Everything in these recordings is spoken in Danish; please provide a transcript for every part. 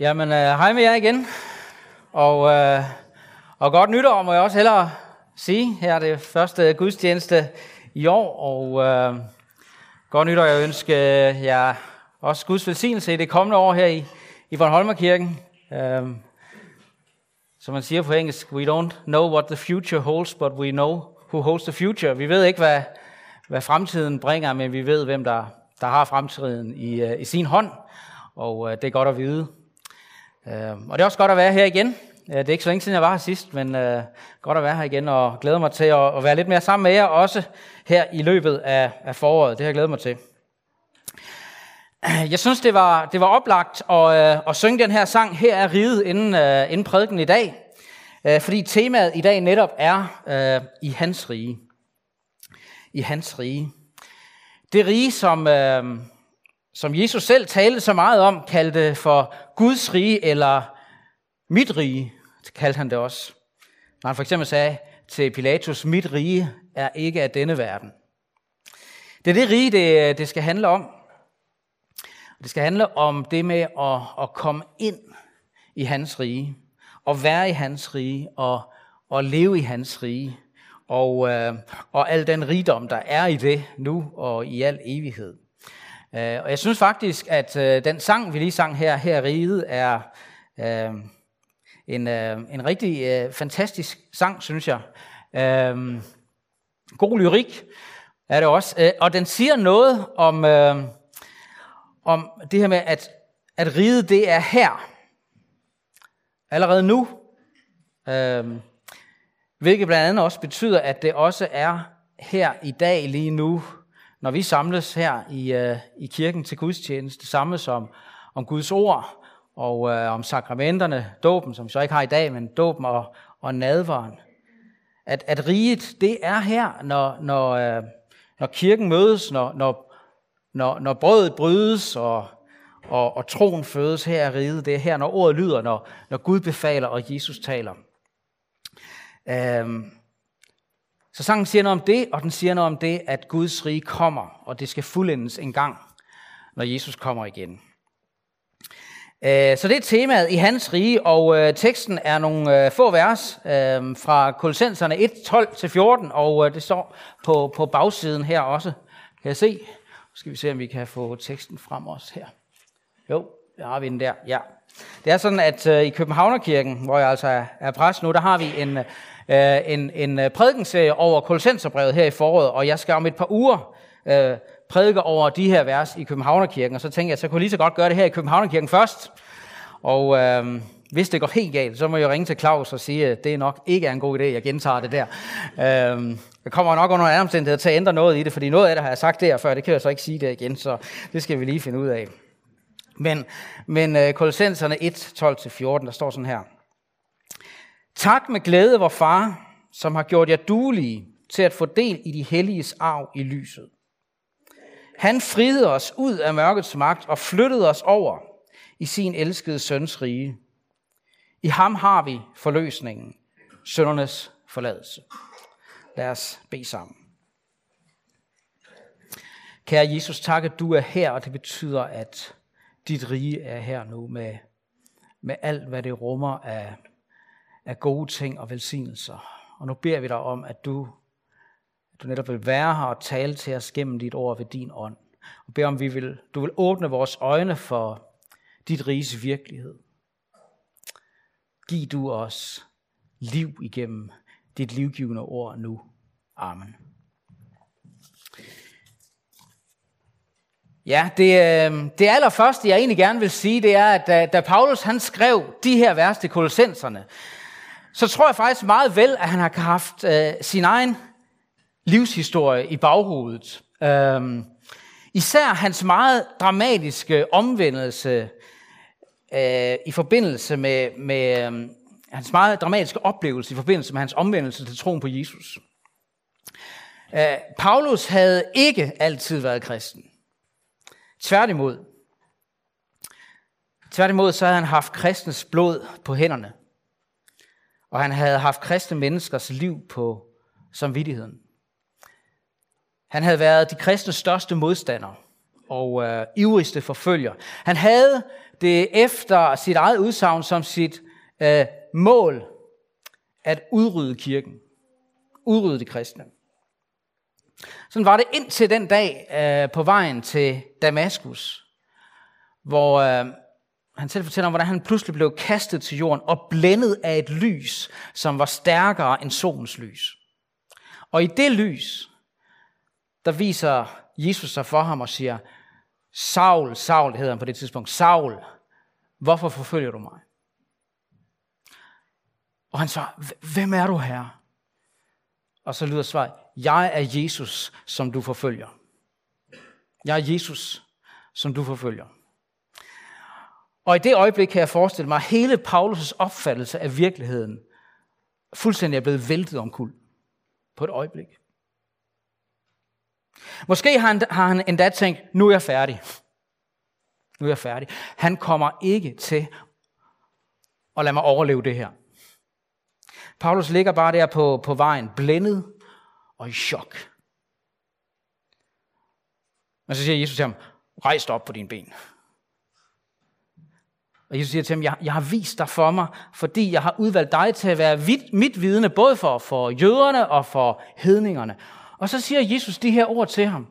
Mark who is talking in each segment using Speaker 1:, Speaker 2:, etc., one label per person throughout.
Speaker 1: Jamen, øh, hej med jer igen. Og, øh, og godt nytår, må jeg også hellere sige. Her er det første gudstjeneste i år, og øh, godt nytår. Jeg ønsker øh, jer også Guds velsignelse i det kommende år her i, i Bornholmerkirken. Øh, som man siger på engelsk, we don't know what the future holds, but we know who holds the future. Vi ved ikke, hvad, hvad fremtiden bringer, men vi ved, hvem der, der har fremtiden i, øh, i sin hånd. Og øh, det er godt at vide. Øh, og det er også godt at være her igen. Øh, det er ikke så længe siden, jeg var her sidst, men øh, godt at være her igen, og glæder mig til at, være lidt mere sammen med jer, også her i løbet af, af foråret. Det har jeg glædet mig til. Jeg synes, det var, det var oplagt at, øh, at synge den her sang, Her er riget, inden, inden prædiken i dag. Fordi temaet i dag netop er øh, i hans rige. I hans rige. Det rige, som, øh, som Jesus selv talte så meget om, kaldte for Guds rige eller mit rige, kaldte han det også. Når han for eksempel sagde til Pilatus, mit rige er ikke af denne verden. Det er det rige, det, det skal handle om. Det skal handle om det med at, at komme ind i hans rige, og være i hans rige, og, og leve i hans rige, og, øh, og al den rigdom, der er i det nu og i al evighed. Øh, og jeg synes faktisk, at øh, den sang, vi lige sang her, her riget, er øh, en, øh, en rigtig øh, fantastisk sang, synes jeg. Øh, god lyrik er det også. Øh, og den siger noget om, øh, om det her med, at, at riget det er her. Allerede nu. Øh, hvilket blandt andet også betyder, at det også er her i dag lige nu, når vi samles her i, øh, i kirken til gudstjeneste, samles om, om Guds ord og øh, om sakramenterne, dåben, som vi så ikke har i dag, men dåben og, og nadvaren. At, at riget, det er her, når, når, øh, når kirken mødes, når, når, når, når brødet brydes og, og, og troen fødes her er riget. Det er her, når ordet lyder, når, når Gud befaler og Jesus taler. Øhm, så sangen siger noget om det, og den siger noget om det, at Guds rige kommer, og det skal fuldendes en gang, når Jesus kommer igen. Øh, så det er temaet i hans rige, og øh, teksten er nogle øh, få vers fra Kolossenserne 1, 12-14, og det står på, på bagsiden her også. Kan jeg se? Nu skal vi se, om vi kan få teksten frem også her. Jo, der har vi den der, ja. Det er sådan, at i Københavnerkirken, hvor jeg altså er præst nu, der har vi en, Øh, en, en øh, prædikenserie over Kolossenserbrevet her i foråret, og jeg skal om et par uger øh, prædike over de her vers i Københavnerkirken, og så tænkte jeg, så kunne jeg lige så godt gøre det her i Københavnerkirken først. Og øh, hvis det går helt galt, så må jeg ringe til Claus og sige, at det nok ikke er en god idé, jeg gentager det der. Øh, jeg kommer nok under andre omstændigheder til at ændre noget i det, fordi noget af det har jeg sagt der før, det kan jeg så ikke sige det igen, så det skal vi lige finde ud af. Men, men uh, Kolossenserne 1, 12-14, der står sådan her. Tak med glæde, vor far, som har gjort jer duelige til at få del i de helliges arv i lyset. Han friede os ud af mørkets magt og flyttede os over i sin elskede søns rige. I ham har vi forløsningen, søndernes forladelse. Lad os bede sammen. Kære Jesus, tak at du er her, og det betyder, at dit rige er her nu med, med alt, hvad det rummer af, af gode ting og velsignelser. Og nu beder vi dig om, at du du netop vil være her og tale til os gennem dit ord ved din ånd. Og beder om, vi vil, du vil åbne vores øjne for dit riges virkelighed. Giv du os liv igennem dit livgivende ord nu. Amen. Ja, det, øh, det allerførste, jeg egentlig gerne vil sige, det er, at da, da Paulus han skrev de her vers til kolossenserne, så tror jeg faktisk meget vel, at han har haft øh, sin egen livshistorie i baghovedet. Øhm, især hans meget dramatiske omvendelse øh, i forbindelse med, med øh, hans meget dramatiske oplevelse i forbindelse med hans omvendelse til troen på Jesus. Øh, Paulus havde ikke altid været kristen. Tværtimod. Tværtimod så havde han haft kristens blod på hænderne. Og han havde haft kristne menneskers liv på samvittigheden. Han havde været de kristnes største modstander og øh, ivrigste forfølger. Han havde det efter sit eget udsagn som sit øh, mål at udrydde kirken. Udrydde de kristne. Sådan var det indtil den dag øh, på vejen til Damaskus, hvor øh, han selv fortæller om, hvordan han pludselig blev kastet til jorden og blændet af et lys, som var stærkere end solens lys. Og i det lys, der viser Jesus sig for ham og siger, Saul, Saul hedder han på det tidspunkt, Saul, hvorfor forfølger du mig? Og han svarer, hvem er du her? Og så lyder svaret, jeg er Jesus, som du forfølger. Jeg er Jesus, som du forfølger. Og i det øjeblik kan jeg forestille mig, at hele Paulus' opfattelse af virkeligheden fuldstændig er blevet væltet omkuld på et øjeblik. Måske har han, har han endda tænkt, nu er jeg færdig. Nu er jeg færdig. Han kommer ikke til at lade mig overleve det her. Paulus ligger bare der på, på vejen, blændet og i chok. Men så siger Jesus til ham, rejs dig op på dine ben. Og Jesus siger til ham, jeg, jeg har vist dig for mig, fordi jeg har udvalgt dig til at være mit, mit vidne, både for, for jøderne og for hedningerne. Og så siger Jesus de her ord til ham.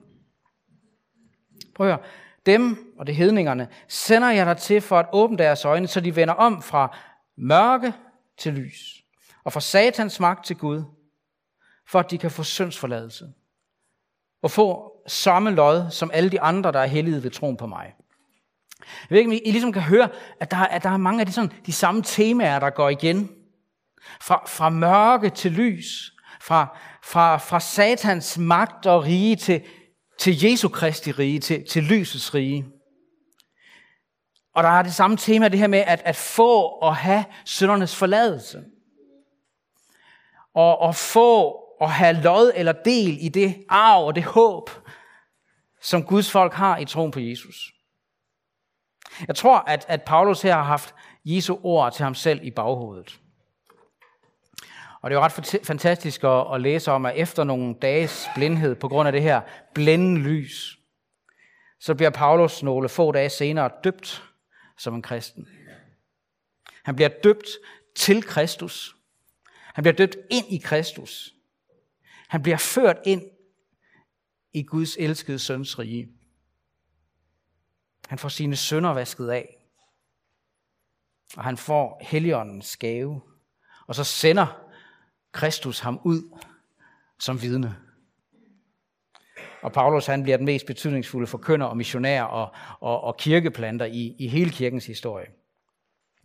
Speaker 1: Prøv at høre. Dem, og det hedningerne, sender jeg dig til for at åbne deres øjne, så de vender om fra mørke til lys, og fra satans magt til Gud, for at de kan få syndsforladelse, og få samme lod som alle de andre, der er hellige ved troen på mig. Jeg ved ikke, om I ligesom kan høre, at der, at der er mange af de, sådan, de samme temaer, der går igen. Fra, fra mørke til lys, fra, fra, fra satans magt og rige til, til Jesu Kristi rige, til, til lysets rige. Og der er det samme tema, det her med at, at få og have syndernes forladelse. Og, og få og have lod eller del i det arv og det håb, som Guds folk har i troen på Jesus. Jeg tror, at, at Paulus her har haft Jesu ord til ham selv i baghovedet. Og det er jo ret fantastisk at, at læse om, at efter nogle dages blindhed på grund af det her blændende lys, så bliver Paulus nogle få dage senere døbt som en kristen. Han bliver døbt til Kristus. Han bliver døbt ind i Kristus. Han bliver ført ind i Guds elskede søns rige. Han får sine sønder vasket af. Og han får Helligåndens gave. Og så sender Kristus ham ud som vidne. Og Paulus han bliver den mest betydningsfulde forkynder og missionær og, og, og kirkeplanter i, i hele kirkens historie.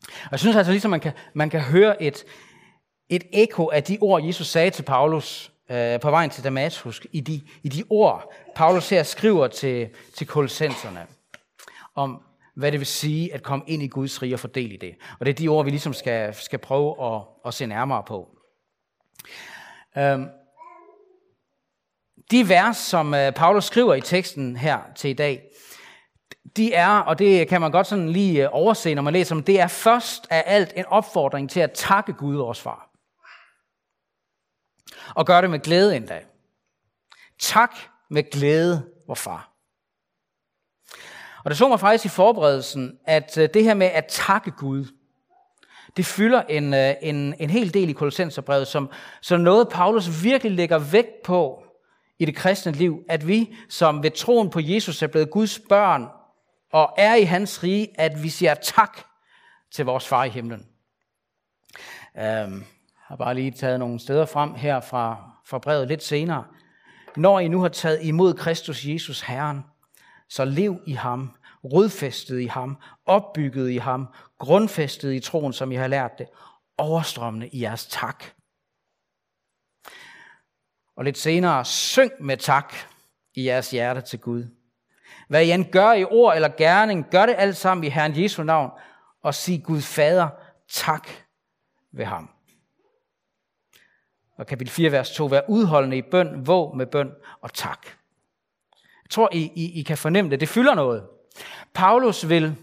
Speaker 1: Og jeg synes altså ligesom, man kan, man kan høre et, et ekko af de ord, Jesus sagde til Paulus øh, på vejen til Damaskus, i de, i de ord, Paulus her skriver til, til kolossenserne om, hvad det vil sige at komme ind i Guds rige og fordele i det. Og det er de ord, vi ligesom skal, skal prøve at, at se nærmere på. Øhm, de vers, som øh, Paulus skriver i teksten her til i dag, de er, og det kan man godt sådan lige øh, overse, når man læser dem, det er først af alt en opfordring til at takke Gud, vores far. Og gøre det med glæde endda. Tak med glæde, vor far. Og det så mig faktisk i forberedelsen, at øh, det her med at takke Gud, det fylder en, øh, en, en hel del i Kolossenserbrevet, som, som noget Paulus virkelig lægger vægt på i det kristne liv, at vi, som ved troen på Jesus er blevet Guds børn og er i hans rige, at vi siger tak til vores far i himlen. Um, jeg har bare lige taget nogle steder frem her fra, fra brevet lidt senere. Når I nu har taget imod Kristus Jesus Herren, så lev i ham, rodfæstet i ham, opbygget i ham, grundfæstet i troen, som I har lært det, overstrømmende i jeres tak. Og lidt senere, syng med tak i jeres hjerte til Gud. Hvad I end gør i ord eller gerning, gør det alt sammen i Herren Jesu navn, og sig Gud Fader tak ved ham. Og kapitel 4, vers 2, vær udholdende i bøn, våg med bøn og tak. Jeg tror, I, I, I kan fornemme det. Det fylder noget. Paulus vil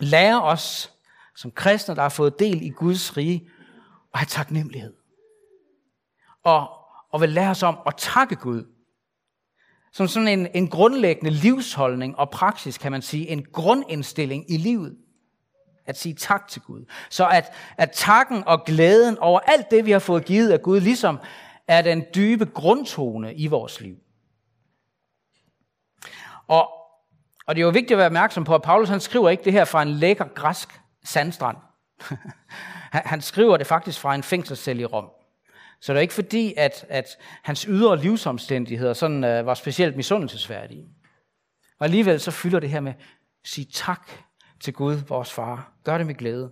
Speaker 1: lære os som kristne, der har fået del i Guds rige, at have taknemmelighed. Og, og vil lære os om at takke Gud. Som sådan en, en grundlæggende livsholdning og praksis, kan man sige, en grundindstilling i livet. at sige tak til Gud. Så at, at takken og glæden over alt det, vi har fået givet af Gud, ligesom er den dybe grundtone i vores liv. Og, og det er jo vigtigt at være opmærksom på, at Paulus han skriver ikke det her fra en lækker græsk sandstrand. han skriver det faktisk fra en fængselscelle i Rom. Så det er ikke fordi, at, at hans ydre livsomstændigheder sådan, uh, var specielt misundelsesværdige. Og alligevel så fylder det her med, sig tak til Gud, vores far. Gør det med glæde.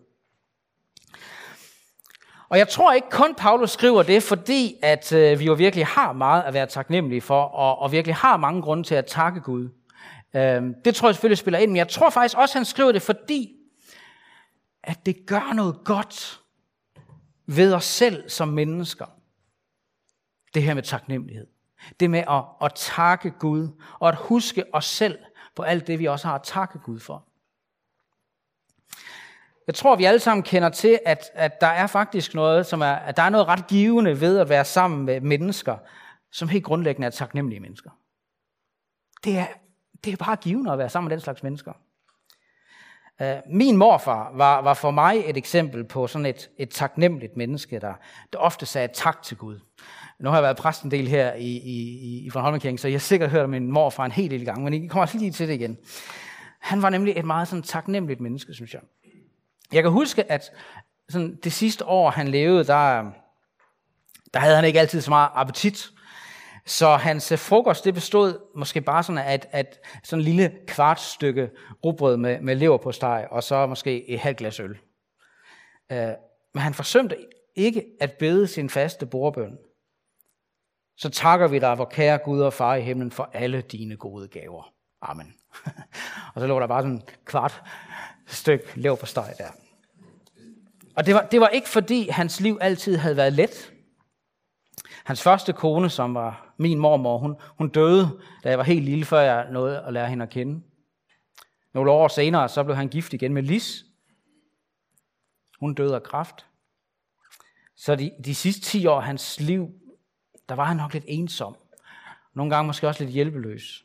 Speaker 1: Og jeg tror ikke kun Paulus skriver det, fordi at øh, vi jo virkelig har meget at være taknemmelige for, og, og virkelig har mange grunde til at takke Gud. Øhm, det tror jeg selvfølgelig spiller ind, men jeg tror faktisk også, at han skriver det, fordi at det gør noget godt ved os selv som mennesker. Det her med taknemmelighed. Det med at, at takke Gud, og at huske os selv på alt det, vi også har at takke Gud for. Jeg tror, vi alle sammen kender til, at, at der er faktisk noget, som er, at der er noget ret givende ved at være sammen med mennesker, som helt grundlæggende er taknemmelige mennesker. Det er, det er bare givende at være sammen med den slags mennesker. Øh, min morfar var, var for mig et eksempel på sådan et, et taknemmeligt menneske, der, der ofte sagde tak til Gud. Nu har jeg været præst en del her i, i, i Bornholmerkirken, så jeg har sikkert hørt min morfar en hel del gang, men I kommer også lige til det igen. Han var nemlig et meget sådan taknemmeligt menneske, synes jeg. Jeg kan huske, at sådan det sidste år, han levede, der, der havde han ikke altid så meget appetit. Så hans øh, frokost, det bestod måske bare sådan af at sådan en lille kvart stykke rugbrød med, med lever på steg, og så måske et halvt glas øl. Uh, men han forsømte ikke at bede sin faste bordbøn. Så takker vi dig, vor kære Gud og far i himlen, for alle dine gode gaver. Amen. og så lå der bare sådan en kvart stykke lever på steg der. Og det var, det var ikke fordi hans liv altid havde været let. Hans første kone, som var min mormor, hun, hun døde, da jeg var helt lille, før jeg nåede at lære hende at kende. Nogle år senere, så blev han gift igen med Lis. Hun døde af kræft. Så de, de sidste 10 år af hans liv, der var han nok lidt ensom. Nogle gange måske også lidt hjælpeløs.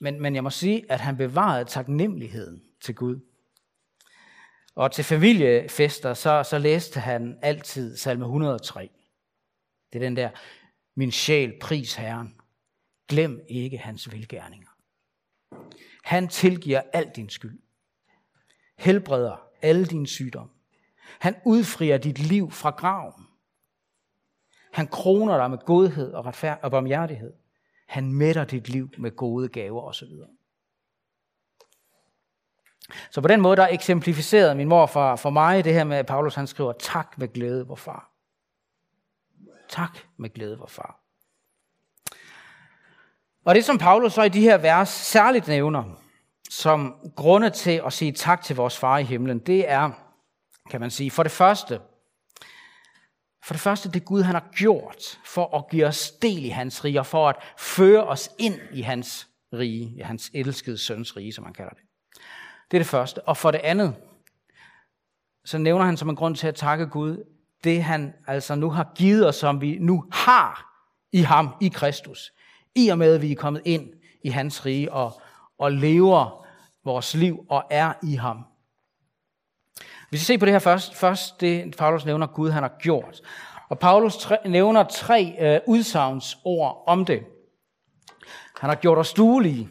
Speaker 1: Men, men jeg må sige, at han bevarede taknemmeligheden til Gud. Og til familiefester, så, så læste han altid salme 103. Det er den der, min sjæl, pris Herren. Glem ikke hans velgærninger. Han tilgiver al din skyld. Helbreder alle dine sygdomme. Han udfrier dit liv fra graven. Han kroner dig med godhed og retfærd og barmhjertighed. Han mætter dit liv med gode gaver osv. Så på den måde, der eksemplificerede min mor for, for mig det her med, at Paulus han skriver, tak med glæde, vor far. Tak med glæde, vor far. Og det, som Paulus så i de her vers særligt nævner, som grunde til at sige tak til vores far i himlen, det er, kan man sige, for det første, for det første, det Gud han har gjort for at give os del i hans rige, og for at føre os ind i hans rige, i hans elskede søns rige, som man kalder det. Det er det første. Og for det andet, så nævner han som en grund til at takke Gud, det han altså nu har givet os, som vi nu har i ham, i Kristus. I og med, at vi er kommet ind i hans rige og, og lever vores liv og er i ham. Vi skal se på det her først. Først det, Paulus nævner, Gud han har gjort. Og Paulus tre, nævner tre øh, udsagnsord om det. Han har gjort os duelige,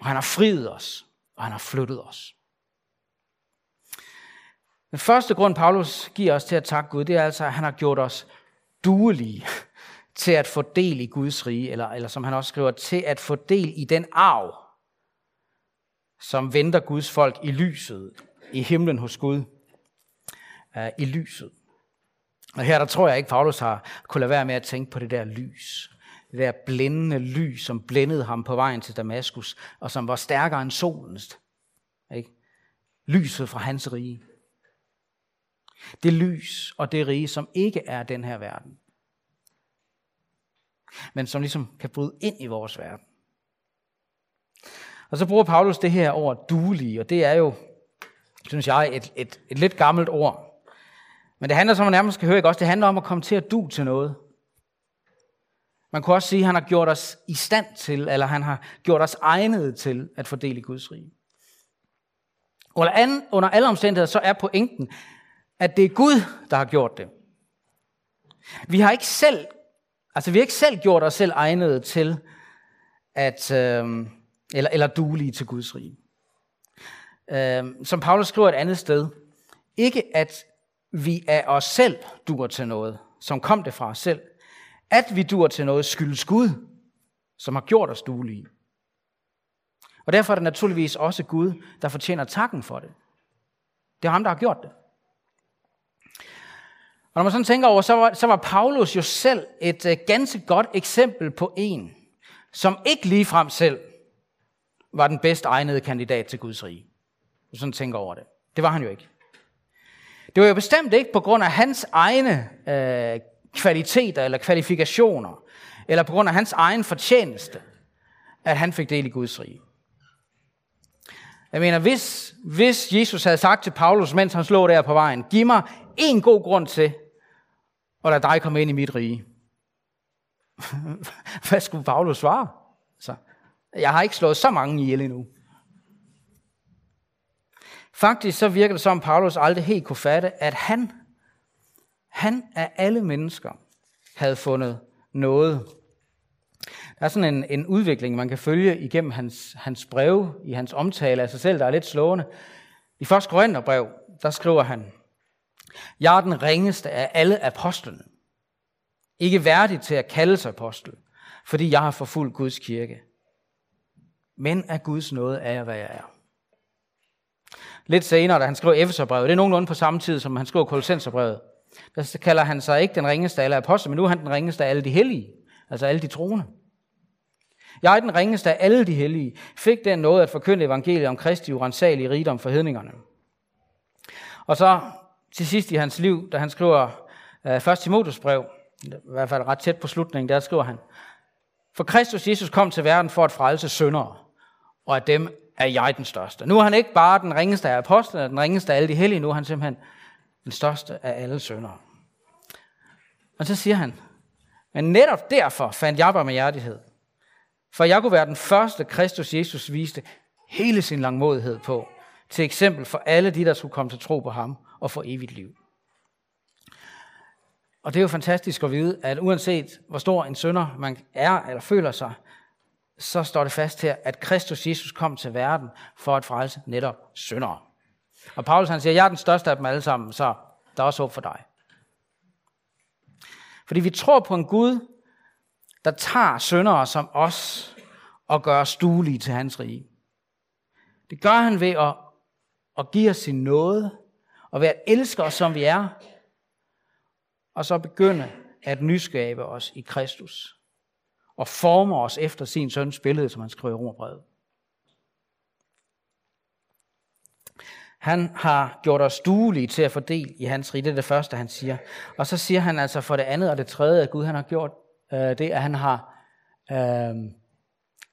Speaker 1: og han har friet os og han har flyttet os. Den første grund, Paulus giver os til at takke Gud, det er altså, at han har gjort os duelige til at få del i Guds rige, eller, eller som han også skriver, til at få del i den arv, som venter Guds folk i lyset, i himlen hos Gud, uh, i lyset. Og her der tror jeg ikke, Paulus har kunne lade være med at tænke på det der lys det der blændende lys, som blændede ham på vejen til Damaskus, og som var stærkere end solens. Ikke? Lyset fra hans rige. Det lys og det rige, som ikke er den her verden. Men som ligesom kan bryde ind i vores verden. Og så bruger Paulus det her ord duelige, og det er jo, synes jeg, et, et, et lidt gammelt ord. Men det handler, som man nærmest skal høre, ikke også? Det handler om at komme til at du til noget. Man kunne også sige, at han har gjort os i stand til, eller han har gjort os egnet til at fordele Guds rige. Under, under alle omstændigheder, så er pointen, at det er Gud, der har gjort det. Vi har ikke selv, altså vi har ikke selv gjort os selv egnede til at, øh, eller, eller duelige til Guds rige. Øh, som Paulus skriver et andet sted, ikke at vi af os selv dur til noget, som kom det fra os selv. At vi dur til noget skyldes Gud, som har gjort os duelige. Og derfor er det naturligvis også Gud, der fortjener takken for det. Det er ham, der har gjort det. Og når man sådan tænker over, så var, så var Paulus jo selv et øh, ganske godt eksempel på en, som ikke ligefrem selv var den bedst egnede kandidat til Guds rige. Hvis sådan tænker over det. Det var han jo ikke. Det var jo bestemt ikke på grund af hans egne øh, kvaliteter eller kvalifikationer, eller på grund af hans egen fortjeneste, at han fik del i Guds rige. Jeg mener, hvis, hvis Jesus havde sagt til Paulus, mens han slog der på vejen, giv mig en god grund til, og lad dig komme ind i mit rige. Hvad skulle Paulus svare? Så, jeg har ikke slået så mange ihjel endnu. Faktisk så virker det som, Paulus aldrig helt kunne fatte, at han, han af alle mennesker havde fundet noget. Der er sådan en, en udvikling, man kan følge igennem hans, hans breve, i hans omtale af sig selv, der er lidt slående. I første Korintherbrev, der skriver han, jeg er den ringeste af alle apostlene. Ikke værdig til at kalde sig apostel, fordi jeg har forfulgt Guds kirke. Men af Guds nåde er jeg, hvad jeg er lidt senere, da han skriver Efeserbrevet. Det er nogenlunde på samme tid, som han skriver Kolossenserbrevet. Der kalder han sig ikke den ringeste af alle apostler, men nu er han den ringeste af alle de hellige, altså alle de troende. Jeg er den ringeste af alle de hellige, fik den noget at forkynde evangeliet om Kristi urensagelige rigdom for hedningerne. Og så til sidst i hans liv, da han skriver øh, først Timotheus brev, i hvert fald ret tæt på slutningen, der skriver han, For Kristus Jesus kom til verden for at frelse syndere, og af dem er jeg den største. Nu er han ikke bare den ringeste af apostlene, den ringeste af alle de hellige, nu er han simpelthen den største af alle syndere. Og så siger han, men netop derfor fandt jeg bare med hjertighed. For jeg kunne være den første, Kristus Jesus viste hele sin langmodighed på, til eksempel for alle de, der skulle komme til tro på ham og få evigt liv. Og det er jo fantastisk at vide, at uanset hvor stor en sønder man er eller føler sig, så står det fast her, at Kristus Jesus kom til verden for at frelse netop syndere. Og Paulus han siger, jeg er den største af dem alle sammen, så der er også håb for dig. Fordi vi tror på en Gud, der tager syndere som os og gør os duelige til hans rige. Det gør han ved at, at give os sin nåde, og ved at elske os, som vi er, og så begynde at nyskabe os i Kristus og forme os efter sin søns billede, som han skriver i Romerbrevet. Han har gjort os duelige til at fordele i hans rige. Det er det første, han siger. Og så siger han altså for det andet og det tredje, at Gud han har gjort øh, det, at han har øh,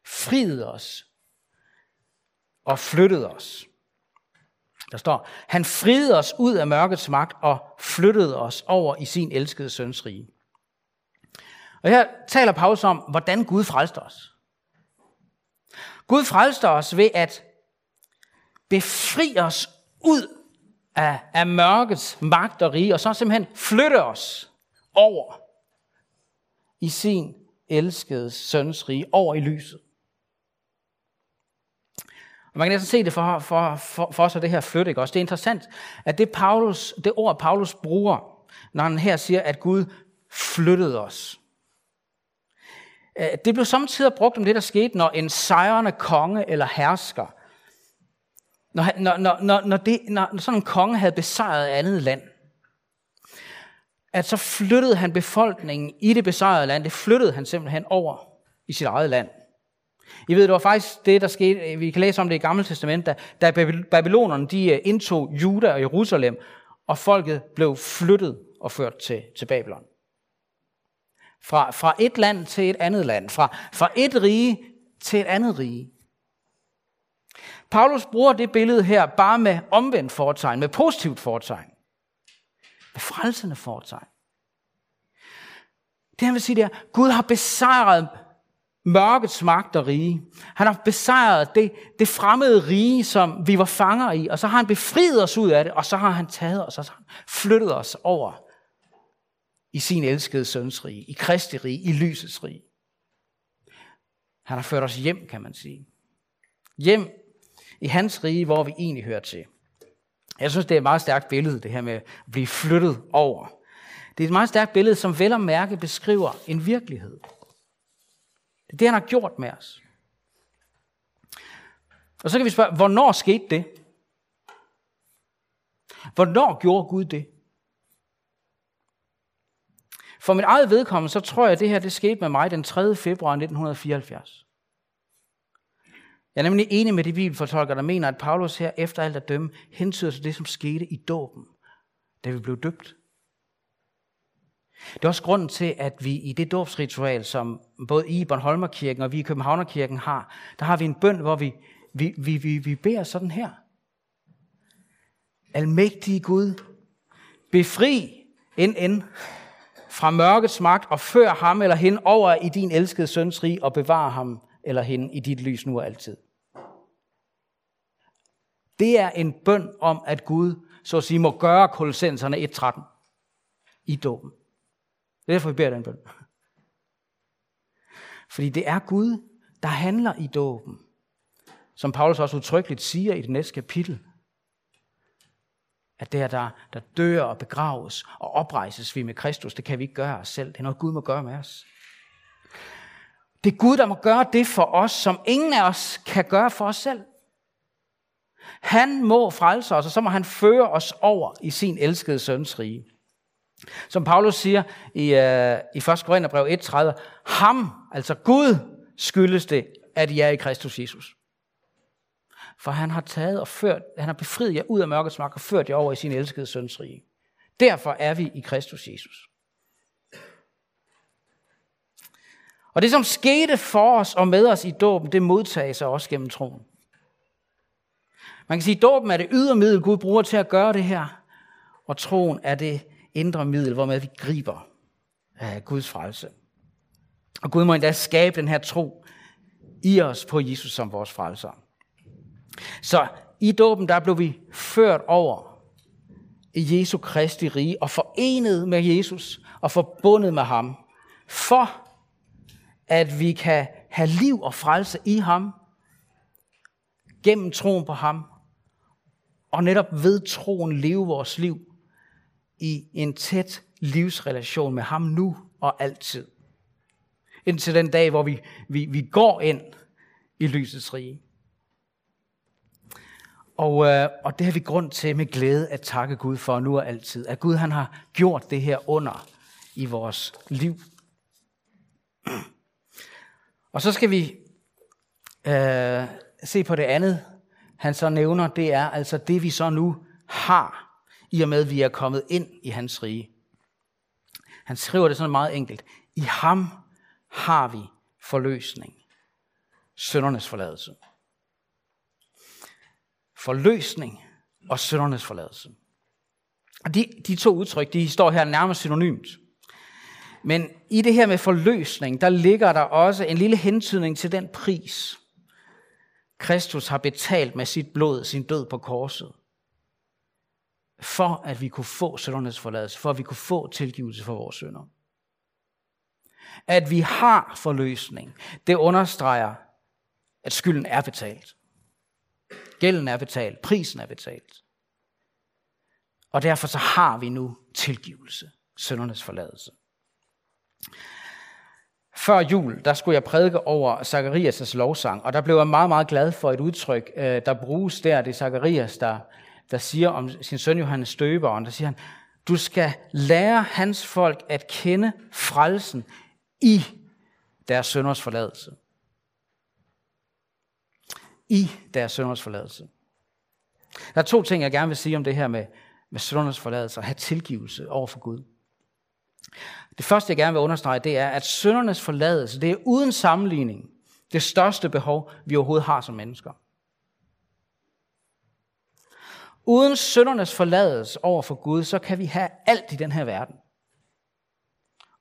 Speaker 1: friet os og flyttet os. Der står, han friede os ud af mørkets magt og flyttede os over i sin elskede søns rige. Og her taler Paulus om, hvordan Gud frelste os. Gud frelste os ved at befri os ud af, af mørkets magt og rige, og så simpelthen flytte os over i sin elskede søns rige, over i lyset. Og man kan næsten se det for, for, for, for sig, det her flytte, ikke også? Det er interessant, at det, Paulus, det ord, Paulus bruger, når han her siger, at Gud flyttede os. Øh, det blev samtidig brugt om det, der skete, når en sejrende konge eller hersker, når, når, når, når, når, det, når sådan en konge havde besejret et andet land, at så flyttede han befolkningen i det besejrede land, det flyttede han simpelthen over i sit eget land. I ved, det var faktisk det, der skete, øh, vi kan læse om det i Gamle Testament, da, da babylonerne de øh, indtog Juda og Jerusalem, og folket blev flyttet og ført til, til Babylon. Fra, fra et land til et andet land. Fra, fra et rige til et andet rige. Paulus bruger det billede her bare med omvendt fortegn, med positivt fortegn. Med frelsende fortegn. Det han vil sige, det er, Gud har besejret mørkets magt og rige. Han har besejret det, det fremmede rige, som vi var fanger i, og så har han befriet os ud af det, og så har han taget os, og så har han flyttet os over i sin elskede søns rige, i Kristi rige, i lysets rige. Han har ført os hjem, kan man sige. Hjem i hans rige, hvor vi egentlig hører til. Jeg synes, det er et meget stærkt billede, det her med at blive flyttet over. Det er et meget stærkt billede, som vel og mærke beskriver en virkelighed. Det er det, han har gjort med os. Og så kan vi spørge, hvornår skete det? Hvornår gjorde Gud det? For mit eget vedkommende, så tror jeg, at det her det skete med mig den 3. februar 1974. Jeg er nemlig enig med de bibelfortolkere, der mener, at Paulus her efter alt at dømme hentyder til det, som skete i dåben, da vi blev døbt. Det er også grunden til, at vi i det dåbsritual, som både I Bornholmerkirken og vi i Københavnerkirken har, der har vi en bøn, hvor vi, vi, vi, vi, vi beder sådan her. Almægtige Gud, befri en end fra mørkets magt og før ham eller hende over i din elskede søns rig og bevar ham eller hende i dit lys nu og altid. Det er en bøn om, at Gud, så at sige, må gøre kolossenserne 1.13 i dåben. Det er derfor, vi beder den bøn. Fordi det er Gud, der handler i dåben. Som Paulus også udtrykkeligt siger i det næste kapitel. At det er der, der dør og begraves og oprejses vi med Kristus, det kan vi ikke gøre os selv. Det er noget, Gud må gøre med os. Det er Gud, der må gøre det for os, som ingen af os kan gøre for os selv. Han må frelse os, og så må han føre os over i sin elskede søns rige. Som Paulus siger i, uh, i 1. Korintherbrev 1.30, ham, altså Gud, skyldes det, at I er i Kristus Jesus. For han har taget og ført, han har befriet jer ud af mørkets magt og ført jer over i sin elskede søns rige. Derfor er vi i Kristus Jesus. Og det, som skete for os og med os i dåben, det modtages også gennem troen. Man kan sige, at dåben er det ydre middel, Gud bruger til at gøre det her. Og troen er det indre middel, hvor vi griber af Guds frelse. Og Gud må endda skabe den her tro i os på Jesus som vores frelser. Så i dåben, der blev vi ført over i Jesu Kristi rige og forenet med Jesus og forbundet med ham, for at vi kan have liv og frelse i ham, gennem troen på ham, og netop ved troen leve vores liv i en tæt livsrelation med ham nu og altid. Indtil den dag, hvor vi, vi, vi går ind i lysets rige. Og, øh, og det har vi grund til med glæde at takke Gud for nu og altid. At Gud han har gjort det her under i vores liv. Og så skal vi øh, se på det andet, han så nævner. Det er altså det, vi så nu har, i og med, at vi er kommet ind i hans rige. Han skriver det sådan meget enkelt. I ham har vi forløsning. Søndernes forladelse. Forløsning og søndernes forladelse. Og de, de to udtryk, de står her nærmest synonymt. Men i det her med forløsning, der ligger der også en lille hentydning til den pris, Kristus har betalt med sit blod, sin død på korset. For at vi kunne få søndernes forladelse, for at vi kunne få tilgivelse for vores synder. At vi har forløsning, det understreger, at skylden er betalt. Gælden er betalt, prisen er betalt. Og derfor så har vi nu tilgivelse, søndernes forladelse. Før jul, der skulle jeg prædike over Zacharias' lovsang, og der blev jeg meget, meget glad for et udtryk, øh, der bruges der. Det er Zacharias, der, der siger om sin søn Johannes Støberen, der siger han, du skal lære hans folk at kende frelsen i deres sønders forladelse. I deres sønders forladelse. Der er to ting, jeg gerne vil sige om det her med, med søndernes forladelse og have tilgivelse over for Gud. Det første, jeg gerne vil understrege, det er, at søndernes forladelse, det er uden sammenligning det største behov, vi overhovedet har som mennesker. Uden søndernes forladelse over for Gud, så kan vi have alt i den her verden.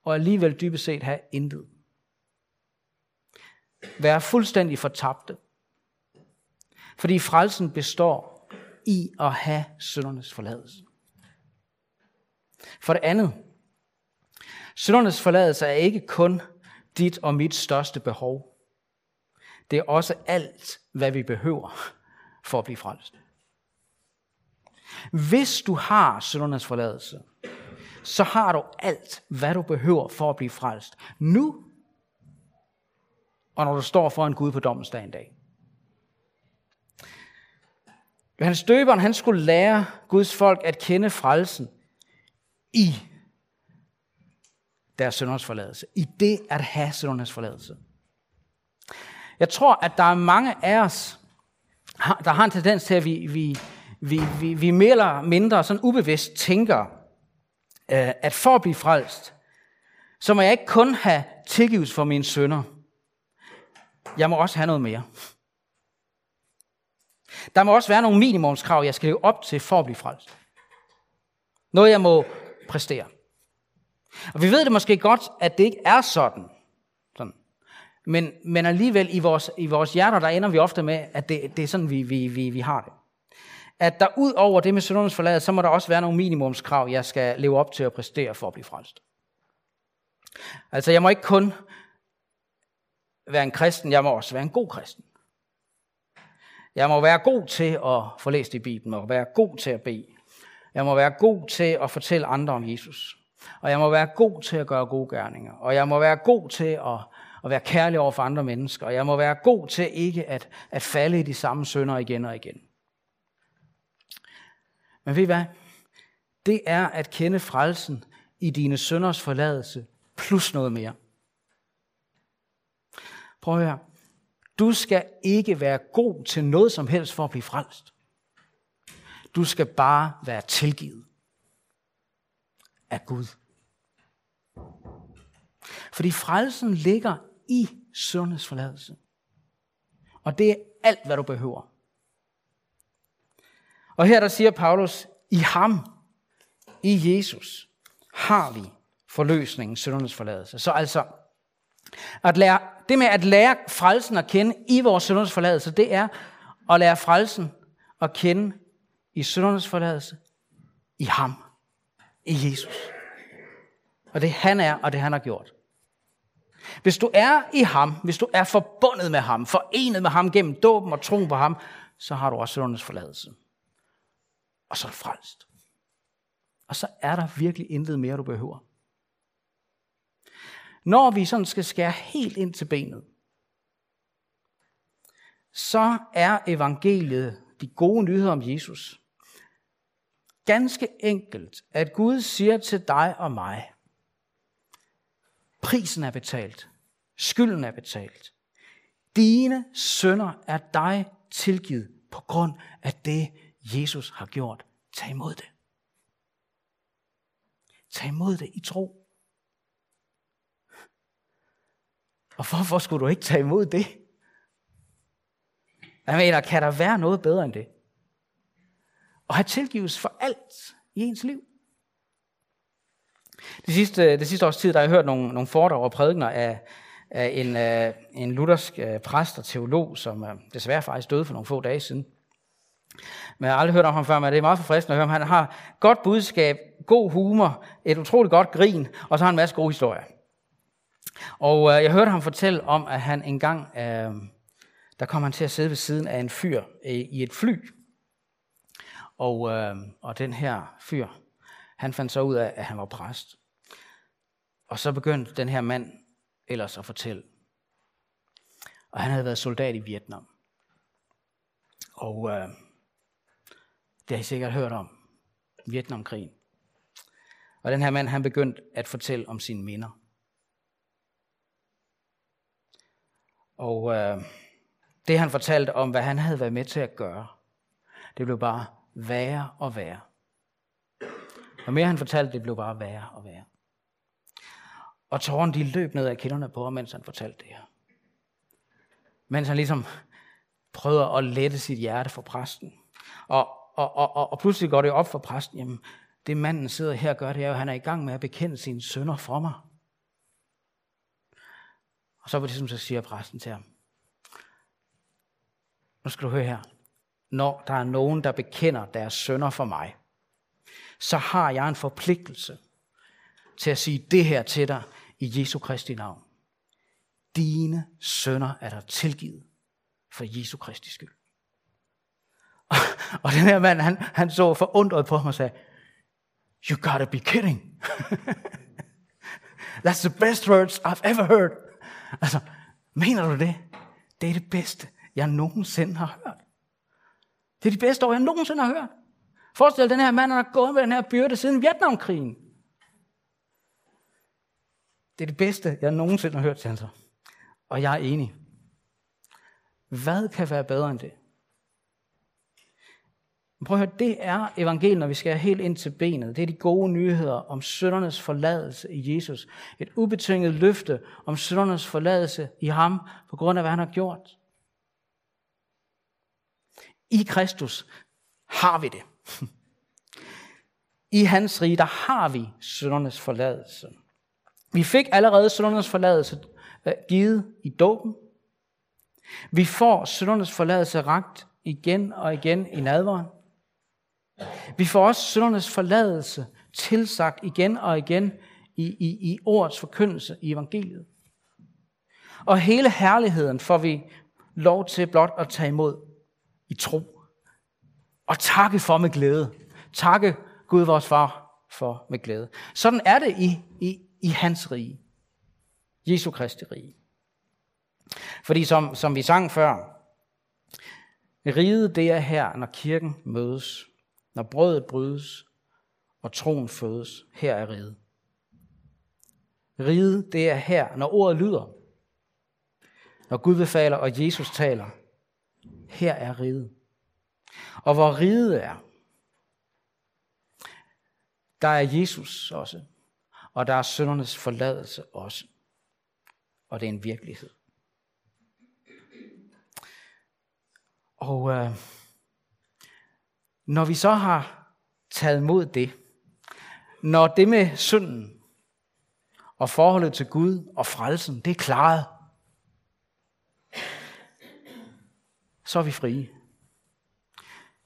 Speaker 1: Og alligevel dybest set have intet. være fuldstændig fortabte. Fordi frelsen består i at have søndernes forladelse. For det andet, søndernes forladelse er ikke kun dit og mit største behov. Det er også alt, hvad vi behøver for at blive frelst. Hvis du har syndernes forladelse, så har du alt, hvad du behøver for at blive frelst. Nu, og når du står foran Gud på dommens dag en dag. Johannes Døberen, han skulle lære Guds folk at kende frelsen i deres sønders forladelse. I det at have søndernes forladelse. Jeg tror, at der er mange af os, der har en tendens til, at vi, vi, vi, vi, vi mere eller mindre sådan ubevidst tænker, øh, at for at blive frelst, så må jeg ikke kun have tilgivelse for mine sønder. Jeg må også have noget mere. Der må også være nogle minimumskrav, jeg skal leve op til for at blive frelst. Noget, jeg må præstere. Og vi ved det måske godt, at det ikke er sådan. sådan. Men, men alligevel i vores, i vores hjerter, der ender vi ofte med, at det, det er sådan, vi, vi, vi, vi har det. At der ud over det med syndernes forladet, så må der også være nogle minimumskrav, jeg skal leve op til at præstere for at blive frelst. Altså, jeg må ikke kun være en kristen, jeg må også være en god kristen. Jeg må være god til at få læst i Bibelen, og være god til at bede. Jeg må være god til at fortælle andre om Jesus. Og jeg må være god til at gøre gode gerninger. Og jeg må være god til at, at være kærlig over for andre mennesker. Og jeg må være god til ikke at, at falde i de samme sønder igen og igen. Men ved I hvad? Det er at kende frelsen i dine sønders forladelse, plus noget mere. Prøv at høre. Du skal ikke være god til noget som helst for at blive frelst. Du skal bare være tilgivet af Gud. Fordi frelsen ligger i søndes forladelse. Og det er alt, hvad du behøver. Og her der siger Paulus, i ham, i Jesus, har vi forløsningen, syndernes forladelse. Så altså, at lære, det med at lære frelsen at kende i vores syndernes forladelse, det er at lære frelsen at kende i syndernes forladelse, i ham, i Jesus. Og det han er, og det han har gjort. Hvis du er i ham, hvis du er forbundet med ham, forenet med ham gennem dåben og troen på ham, så har du også syndernes forladelse. Og så er du frelst. Og så er der virkelig intet mere, du behøver. Når vi sådan skal skære helt ind til benet, så er evangeliet, de gode nyheder om Jesus, ganske enkelt, at Gud siger til dig og mig, prisen er betalt, skylden er betalt. Dine sønder er dig tilgivet på grund af det, Jesus har gjort. Tag imod det. Tag imod det i tro. Og hvorfor skulle du ikke tage imod det? Jeg mener, kan der være noget bedre end det? Og have tilgives for alt i ens liv. Det sidste, det sidste års tid, der har jeg hørt nogle, nogle foredrag og prædikner af, af en, af en luthersk øh, præst og teolog, som uh, desværre faktisk døde for nogle få dage siden. Men jeg har aldrig hørt om ham før, men det er meget forfriskende at høre om. Han har godt budskab, god humor, et utroligt godt grin, og så har han en masse gode historier. Og øh, jeg hørte ham fortælle om, at han engang, øh, der kom han til at sidde ved siden af en fyr øh, i et fly. Og, øh, og den her fyr, han fandt så ud af, at han var præst. Og så begyndte den her mand ellers at fortælle. Og han havde været soldat i Vietnam. Og øh, det har I sikkert hørt om. Vietnamkrigen. Og den her mand, han begyndte at fortælle om sine minder. Og øh, det han fortalte om, hvad han havde været med til at gøre, det blev bare værre og værre. Og mere han fortalte, det blev bare værre og værre. Og tårerne de løb ned af kinderne på ham, mens han fortalte det her. Mens han ligesom prøvede at lette sit hjerte for præsten. Og, og, og, og, og pludselig går det op for præsten, jamen det manden sidder her og gør, det er jo, at han er i gang med at bekende sine sønder for mig. Og så var det som så siger præsten til ham, nu skal du høre her. Når der er nogen, der bekender deres sønder for mig, så har jeg en forpligtelse til at sige det her til dig i Jesu Kristi navn. Dine sønder er der tilgivet for Jesu Kristi skyld. Og, den her mand, han, han så forundret på ham og sagde, You gotta be kidding. That's the best words I've ever heard. Altså, mener du det? Det er det bedste, jeg nogensinde har hørt. Det er de bedste ord, jeg nogensinde har hørt. Forestil dig, den her mand, han har gået med den her byrde siden Vietnamkrigen. Det er det bedste, jeg nogensinde har hørt, til Og jeg er enig. Hvad kan være bedre end det? Prøv at høre, det er evangeliet, når vi skal helt ind til benet. Det er de gode nyheder om søndernes forladelse i Jesus. Et ubetinget løfte om søndernes forladelse i ham, på grund af, hvad han har gjort. I Kristus har vi det. I hans rige, der har vi søndernes forladelse. Vi fik allerede søndernes forladelse øh, givet i dåben. Vi får syndernes forladelse ragt igen og igen i nadveren. Vi får også syndernes forladelse tilsagt igen og igen i, i, i ordets forkyndelse i evangeliet. Og hele herligheden får vi lov til blot at tage imod i tro. Og takke for med glæde. Takke Gud vores far for med glæde. Sådan er det i, i, i hans rige. Jesu Kristi rige. Fordi som, som vi sang før, riget det er her, når kirken mødes, når brødet brydes og troen fødes. Her er riget. Riget det er her, når ordet lyder. Når Gud befaler, og Jesus taler. Her er riget. Og hvor riget er, der er Jesus også. Og der er søndernes forladelse også. Og det er en virkelighed. Og øh, når vi så har taget mod det, når det med synden og forholdet til Gud og frelsen, det er klaret, så er vi frie.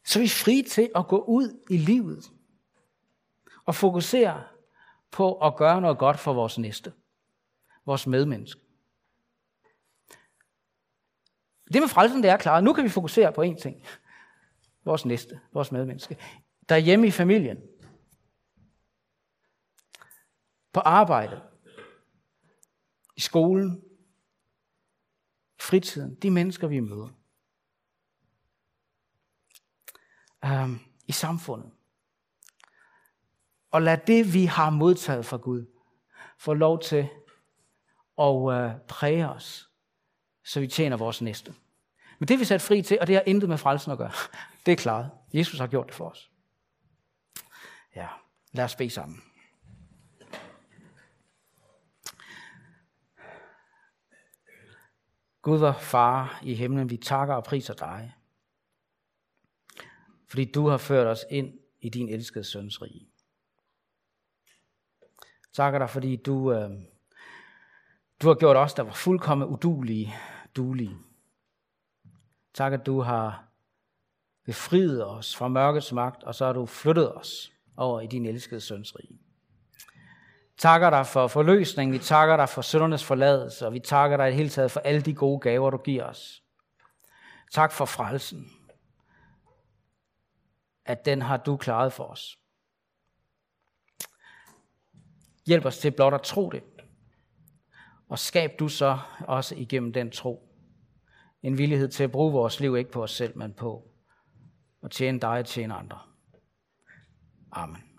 Speaker 1: Så er vi frie til at gå ud i livet og fokusere på at gøre noget godt for vores næste, vores medmenneske. Det med frelsen, det er klaret. Nu kan vi fokusere på én ting. Vores næste, vores medmenneske. Der hjemme i familien. På arbejde. I skolen. I fritiden. De mennesker, vi møder. Um, I samfundet. Og lad det, vi har modtaget fra Gud, få lov til at uh, præge os, så vi tjener vores næste. Men det er vi sat fri til, og det har intet med frelsen at gøre. Det er klaret. Jesus har gjort det for os. Ja, lad os bede sammen. Gud og far i himlen, vi takker og priser dig, fordi du har ført os ind i din elskede søns rige. Takker dig, fordi du, øh, du har gjort os, der var fuldkommen udulige, dulige. Tak, at du har befriet os fra mørkets magt, og så har du flyttet os over i din elskede søns rige. Takker dig for forløsning, vi takker dig for søndernes forladelse, og vi takker dig i det hele taget for alle de gode gaver, du giver os. Tak for frelsen, at den har du klaret for os. Hjælp os til blot at tro det, og skab du så også igennem den tro en villighed til at bruge vores liv ikke på os selv, men på at tjene dig og tjene andre. Amen.